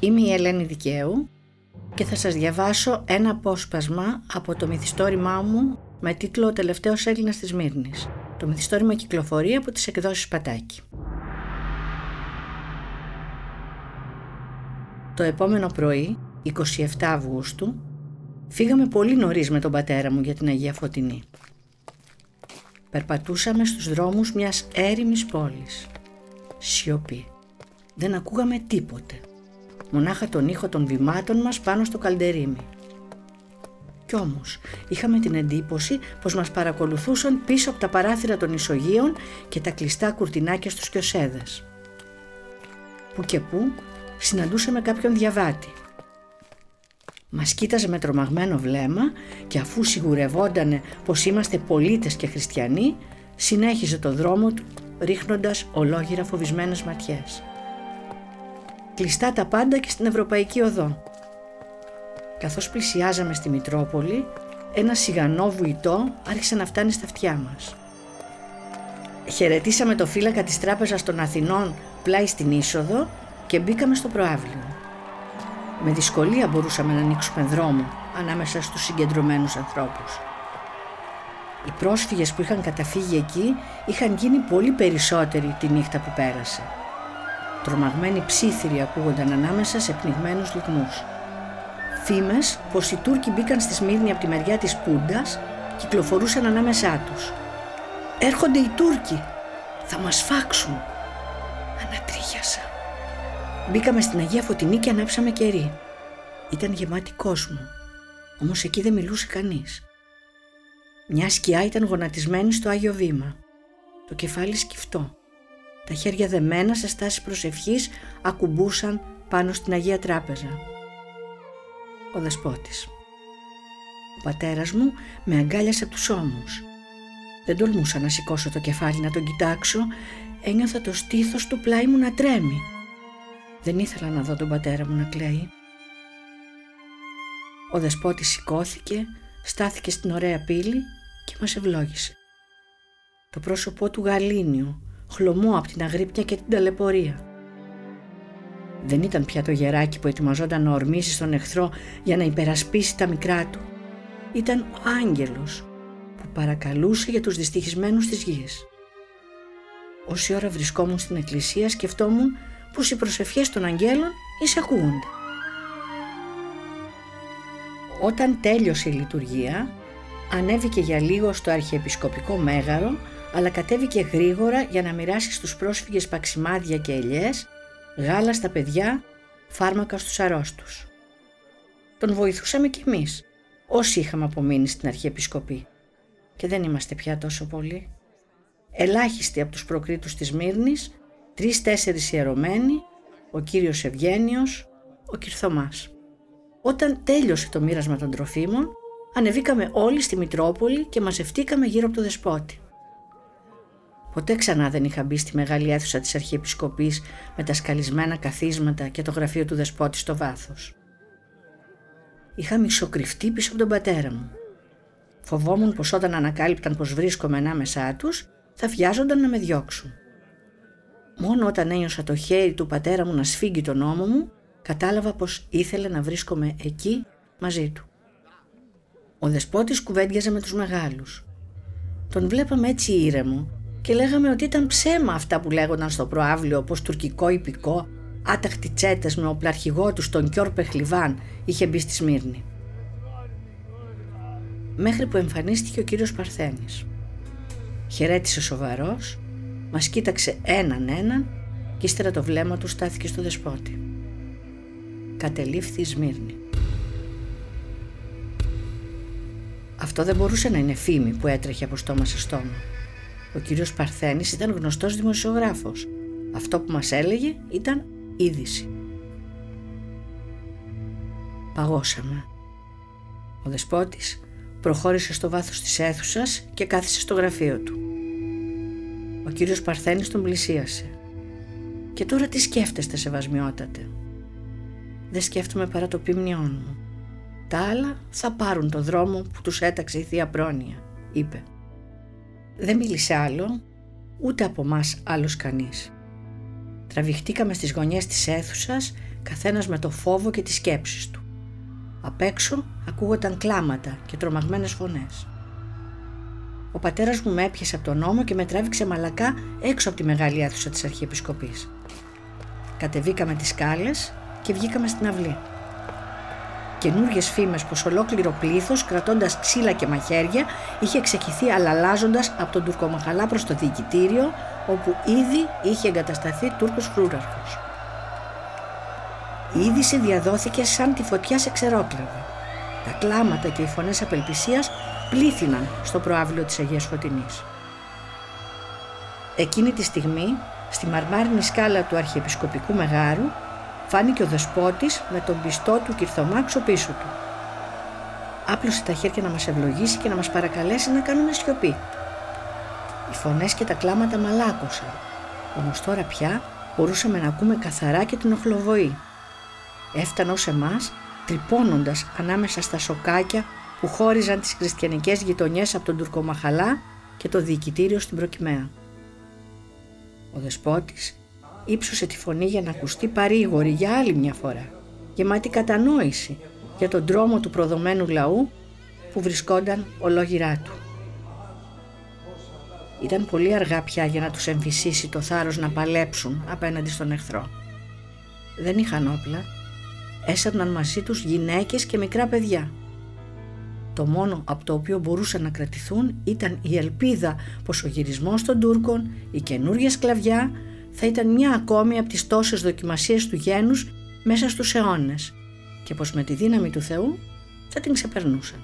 Είμαι η Ελένη Δικαίου και θα σας διαβάσω ένα απόσπασμα από το μυθιστόρημά μου με τίτλο «Ο τελευταίος Έλληνας της Μύρνης». Το μυθιστόρημα κυκλοφορεί από τις εκδόσεις Πατάκη. Το επόμενο πρωί, 27 Αυγούστου, φύγαμε πολύ νωρίς με τον πατέρα μου για την Αγία Φωτεινή. Περπατούσαμε στους δρόμους μιας έρημης πόλης. Σιωπή. Δεν ακούγαμε τίποτε. Μονάχα τον ήχο των βημάτων μας πάνω στο καλντερίμι. Κι όμως είχαμε την εντύπωση πως μας παρακολουθούσαν πίσω από τα παράθυρα των ισογείων και τα κλειστά κουρτινάκια στους κιοσέδες. Που και που συναντούσαμε κάποιον διαβάτη. Μας κοίταζε με τρομαγμένο βλέμμα και αφού σιγουρευόντανε πως είμαστε πολίτες και χριστιανοί, συνέχιζε το δρόμο του ρίχνοντας ολόγυρα φοβισμένες ματιές. Κλειστά τα πάντα και στην Ευρωπαϊκή Οδό. Καθώς πλησιάζαμε στη Μητρόπολη, ένα σιγανό βουητό άρχισε να φτάνει στα αυτιά μας. Χαιρετήσαμε το φύλακα της Τράπεζας των Αθηνών πλάι στην είσοδο και μπήκαμε στο προάβλιο. Με δυσκολία μπορούσαμε να ανοίξουμε δρόμο ανάμεσα στους συγκεντρωμένους ανθρώπους. Οι πρόσφυγες που είχαν καταφύγει εκεί είχαν γίνει πολύ περισσότεροι τη νύχτα που πέρασε. Τρομαγμένοι ψήθυροι ακούγονταν ανάμεσα σε πνιγμένους λιγμούς. Φήμες πως οι Τούρκοι μπήκαν στη Σμύρνη από τη μεριά της Πούντας κυκλοφορούσαν ανάμεσά τους. «Έρχονται οι Τούρκοι! Θα μας φάξουν!» Ανατρίχιασα. Μπήκαμε στην Αγία Φωτεινή και ανάψαμε κερί. Ήταν γεμάτη κόσμο. Όμως εκεί δεν μιλούσε κανείς. Μια σκιά ήταν γονατισμένη στο Άγιο Βήμα. Το κεφάλι σκυφτό. Τα χέρια δεμένα σε στάση προσευχής ακουμπούσαν πάνω στην Αγία Τράπεζα. Ο δεσπότης. Ο πατέρας μου με αγκάλιασε από τους ώμους. Δεν τολμούσα να σηκώσω το κεφάλι να τον κοιτάξω. Ένιωθα το στήθος του πλάι μου να τρέμει. Δεν ήθελα να δω τον πατέρα μου να κλαίει. Ο δεσπότης σηκώθηκε, στάθηκε στην ωραία πύλη και μας ευλόγησε. Το πρόσωπό του γαλήνιο, χλωμό από την αγρύπνια και την ταλαιπωρία. Δεν ήταν πια το γεράκι που ετοιμαζόταν να ορμήσει στον εχθρό για να υπερασπίσει τα μικρά του. Ήταν ο άγγελος που παρακαλούσε για τους δυστυχισμένους της γης. Όση ώρα βρισκόμουν στην εκκλησία σκεφτόμουν πως οι προσευχές των αγγέλων εισακούγονται. Όταν τέλειωσε η λειτουργία, ανέβηκε για λίγο στο αρχιεπισκοπικό μέγαρο, αλλά κατέβηκε γρήγορα για να μοιράσει στους πρόσφυγες παξιμάδια και ελιές, γάλα στα παιδιά, φάρμακα στους αρρώστους. Τον βοηθούσαμε κι εμείς, όσοι είχαμε απομείνει στην Αρχιεπισκοπή. Και δεν είμαστε πια τόσο πολλοί. Ελάχιστοι από τους προκρίτους της Μύρνης, τρεις-τέσσερις ιερωμένοι, ο κύριος Ευγένιος, ο Κυρθωμάς. Όταν τέλειωσε το μοίρασμα των τροφίμων, ανεβήκαμε όλοι στη Μητρόπολη και μαζευτήκαμε γύρω από το δεσπότη. Ποτέ ξανά δεν είχα μπει στη μεγάλη αίθουσα της Αρχιεπισκοπής με τα σκαλισμένα καθίσματα και το γραφείο του δεσπότη στο βάθος. Είχα μισοκρυφτεί πίσω από τον πατέρα μου. Φοβόμουν πως όταν ανακάλυπταν πως βρίσκομαι ανάμεσά τους, θα βιάζονταν να με διώξουν. Μόνο όταν ένιωσα το χέρι του πατέρα μου να σφίγγει τον ώμο μου, κατάλαβα πως ήθελε να βρίσκομαι εκεί μαζί του. Ο δεσπότης κουβέντιαζε με τους μεγάλους. Τον βλέπαμε έτσι ήρεμο και λέγαμε ότι ήταν ψέμα αυτά που λέγονταν στο προάβλιο πως τουρκικό υπηκό, άταχτη τσέτες με οπλαρχηγό τους τον Κιόρ Πεχλιβάν είχε μπει στη Σμύρνη. Μέχρι που εμφανίστηκε ο κύριος Παρθένης. Χαιρέτησε σοβαρός, μας κοίταξε έναν έναν και ύστερα το βλέμμα του στάθηκε στο δεσπότη. Κατελήφθη η Σμύρνη. Αυτό δεν μπορούσε να είναι φήμη που έτρεχε από στόμα σε στόμα. Ο κύριος Παρθένης ήταν γνωστός δημοσιογράφος. Αυτό που μας έλεγε ήταν είδηση. Παγώσαμε. Ο δεσπότης προχώρησε στο βάθος της αίθουσας και κάθισε στο γραφείο του. Ο κύριος Παρθένης τον πλησίασε. «Και τώρα τι σκέφτεστε, σεβασμιότατε» δεν σκέφτομαι παρά το ποιμνιόν μου. Τα άλλα θα πάρουν το δρόμο που τους έταξε η Θεία Πρόνοια, είπε. Δεν μίλησε άλλο, ούτε από μας άλλος κανείς. Τραβηχτήκαμε στις γωνιές της αίθουσας, καθένας με το φόβο και τις σκέψεις του. Απ' έξω ακούγονταν κλάματα και τρομαγμένες φωνές. Ο πατέρας μου με έπιασε από τον νόμο και με τράβηξε μαλακά έξω από τη μεγάλη αίθουσα της Αρχιεπισκοπής. Κατεβήκαμε τις σκάλες και βγήκαμε στην αυλή. Καινούριε φήμες πω ολόκληρο πλήθος, κρατώντας ξύλα και μαχαίρια, είχε εξεχηθεί αλλαλάζοντας από τον Τουρκομαχαλά προς το διοικητήριο, όπου ήδη είχε εγκατασταθεί Τούρκος φρούραρχο. Η είδηση διαδόθηκε σαν τη φωτιά σε ξερόκλεβα. Τα κλάματα και οι φωνές απελπισίας πλήθυναν στο προάβλιο της Αγίας Φωτεινής. Εκείνη τη στιγμή, στη μαρμάρινη σκάλα του Αρχιεπισκοπικού Μεγάρου, φάνηκε ο δεσπότης με τον πιστό του Κυρθομάξο πίσω του. Άπλωσε τα χέρια να μας ευλογήσει και να μας παρακαλέσει να κάνουμε σιωπή. Οι φωνές και τα κλάματα μαλάκωσαν, όμως τώρα πια μπορούσαμε να ακούμε καθαρά και την οχλοβοή. Έφτανε ως εμάς, τρυπώνοντας ανάμεσα στα σοκάκια που χώριζαν τις χριστιανικές γειτονιές από τον Τουρκομαχαλά και το διοικητήριο στην Προκυμαία. Ο δεσπότης ύψωσε τη φωνή για να ακουστεί παρήγορη για άλλη μια φορά, γεμάτη κατανόηση για τον τρόμο του προδομένου λαού που βρισκόταν ολόγυρά του. Ήταν πολύ αργά πια για να τους εμφυσίσει το θάρρος να παλέψουν απέναντι στον εχθρό. Δεν είχαν όπλα, έσαρναν μαζί τους γυναίκες και μικρά παιδιά. Το μόνο από το οποίο μπορούσαν να κρατηθούν ήταν η ελπίδα πως ο γυρισμός των Τούρκων, η καινούργια σκλαβιά θα ήταν μια ακόμη από τις τόσες δοκιμασίες του γένους μέσα στους αιώνες και πως με τη δύναμη του Θεού θα την ξεπερνούσαν.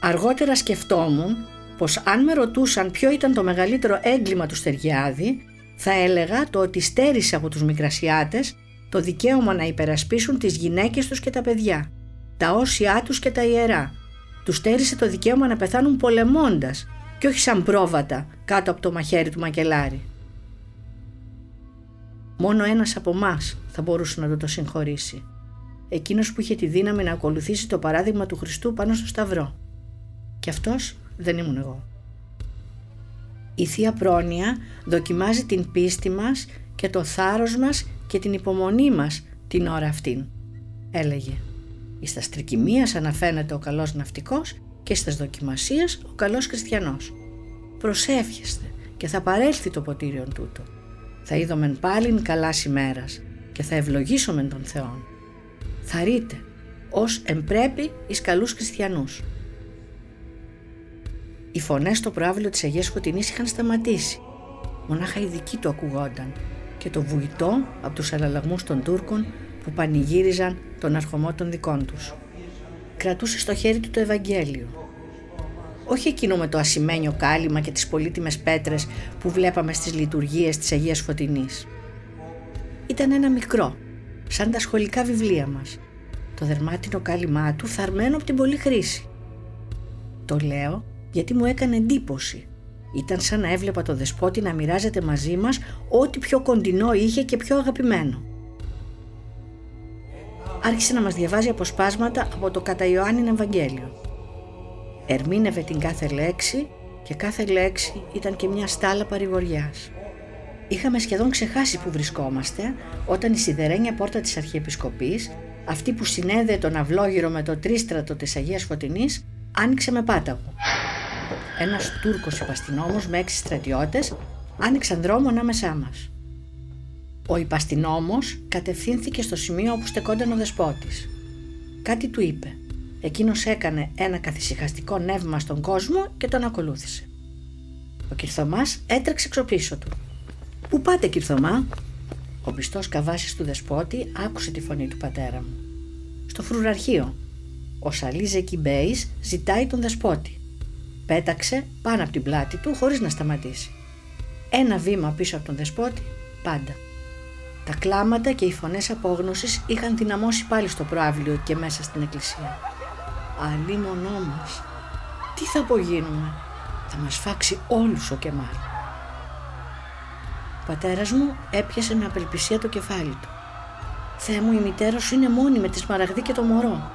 Αργότερα σκεφτόμουν πως αν με ρωτούσαν ποιο ήταν το μεγαλύτερο έγκλημα του Στεργιάδη θα έλεγα το ότι στέρισε από τους Μικρασιάτες το δικαίωμα να υπερασπίσουν τις γυναίκες τους και τα παιδιά, τα όσια τους και τα ιερά. Τους στέρισε το δικαίωμα να πεθάνουν πολεμώντας και όχι σαν πρόβατα κάτω από το μαχαίρι του μακελάρι. Μόνο ένας από εμάς θα μπορούσε να το, το συγχωρήσει. Εκείνος που είχε τη δύναμη να ακολουθήσει το παράδειγμα του Χριστού πάνω στο Σταυρό. Και αυτός δεν ήμουν εγώ. Η Θεία Πρόνοια δοκιμάζει την πίστη μας και το θάρρος μας και την υπομονή μας την ώρα αυτήν, έλεγε. Εις τα στρικυμίας αναφαίνεται ο καλός ναυτικός και στις δοκιμασίες ο καλός χριστιανός. Προσεύχεστε και θα παρέλθει το ποτήριον τούτο. Θα είδομεν πάλιν καλάς ημέρας και θα ευλογήσομεν τον Θεόν. Θα ρείτε ως εμπρέπει εις καλούς χριστιανούς. Οι φωνές στο προάβλιο της Αγίας Σκοτεινής είχαν σταματήσει. Μονάχα οι δικοί του ακουγόνταν και το βουητό από τους αλλαλαγμούς των Τούρκων που πανηγύριζαν τον αρχομό των δικών τους. Κρατούσε στο χέρι του το Ευαγγέλιο όχι εκείνο με το ασημένιο κάλυμα και τις πολύτιμες πέτρες που βλέπαμε στις λειτουργίες της Αγίας Φωτεινής. Ήταν ένα μικρό, σαν τα σχολικά βιβλία μας. Το δερμάτινο κάλυμά του θαρμένο από την πολλή χρήση. Το λέω γιατί μου έκανε εντύπωση. Ήταν σαν να έβλεπα το δεσπότη να μοιράζεται μαζί μας ό,τι πιο κοντινό είχε και πιο αγαπημένο. Άρχισε να μας διαβάζει αποσπάσματα από το κατά Ιωάννην Ευαγγέλιο ερμήνευε την κάθε λέξη και κάθε λέξη ήταν και μια στάλα παρηγοριάς. Είχαμε σχεδόν ξεχάσει που βρισκόμαστε όταν η σιδερένια πόρτα της Αρχιεπισκοπής, αυτή που συνέδεε τον αυλόγυρο με το τρίστρατο της Αγίας Φωτεινής, άνοιξε με πάταγο. Ένας Τούρκος υπαστινόμος με έξι στρατιώτες άνοιξαν δρόμο ανάμεσά μας. Ο υπαστινόμος κατευθύνθηκε στο σημείο όπου στεκόταν ο δεσπότης. Κάτι του είπε. Εκείνος έκανε ένα καθησυχαστικό νεύμα στον κόσμο και τον ακολούθησε. Ο Κυρθωμάς έτρεξε εξωπίσω του. «Πού πάτε Κυρθωμά» Ο πιστός καβάσης του δεσπότη άκουσε τη φωνή του πατέρα μου. «Στο φρουραρχείο. Ο Σαλίζε Κιμπέης ζητάει τον δεσπότη. Πέταξε πάνω από την πλάτη του χωρίς να σταματήσει. Ένα βήμα πίσω από τον δεσπότη, πάντα. Τα κλάματα και οι φωνές απόγνωσης είχαν δυναμώσει πάλι στο προάβλιο και μέσα στην εκκλησία αλίμονό μας. Τι θα απογίνουμε, θα μας φάξει όλους ο Κεμάλ. Ο πατέρας μου έπιασε με απελπισία το κεφάλι του. Θεέ μου η μητέρα σου είναι μόνη με τη Σμαραγδί και το μωρό.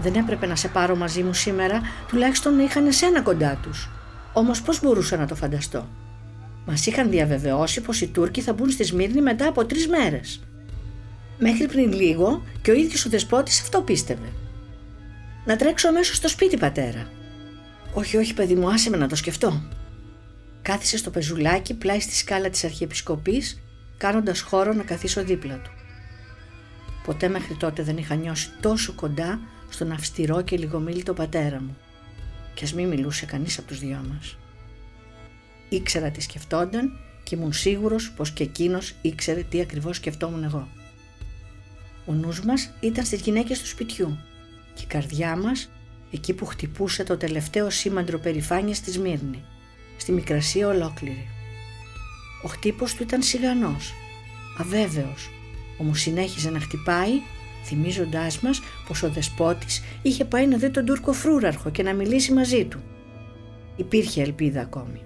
Δεν έπρεπε να σε πάρω μαζί μου σήμερα, τουλάχιστον να είχαν εσένα κοντά τους. Όμως πώς μπορούσα να το φανταστώ; Μας είχαν διαβεβαιώσει πως οι Τούρκοι θα μπουν στη Σμύρνη μετά από τρεις μέρες. Μέχρι πριν λίγο και ο ίδιος ο δεσπότης αυτό πίστευε. «Να τρέξω αμέσως στο σπίτι, πατέρα». «Όχι, όχι, παιδί μου, άσε με να το σκεφτώ». Κάθισε στο πεζουλάκι πλάι στη σκάλα της Αρχιεπισκοπής, κάνοντας χώρο να καθίσω δίπλα του. Ποτέ μέχρι τότε δεν είχα νιώσει τόσο κοντά στον αυστηρό και λιγομίλητο πατέρα μου. Κι ας μην μιλούσε κανείς από τους δυο μας. Ήξερα τι σκεφτόνταν και ήμουν σίγουρος πως και εκείνος ήξερε τι ακριβώς σκεφτόμουν εγώ. Ο νους μας ήταν στις γυναίκες του σπιτιού και η καρδιά μας εκεί που χτυπούσε το τελευταίο σήμαντρο περηφάνειας στη Σμύρνη, στη Μικρασία ολόκληρη. Ο χτύπος του ήταν σιγανός, αβέβαιος, όμως συνέχιζε να χτυπάει θυμίζοντάς μας πως ο δεσπότης είχε πάει να δει τον Τούρκο φρούραρχο και να μιλήσει μαζί του. Υπήρχε ελπίδα ακόμη.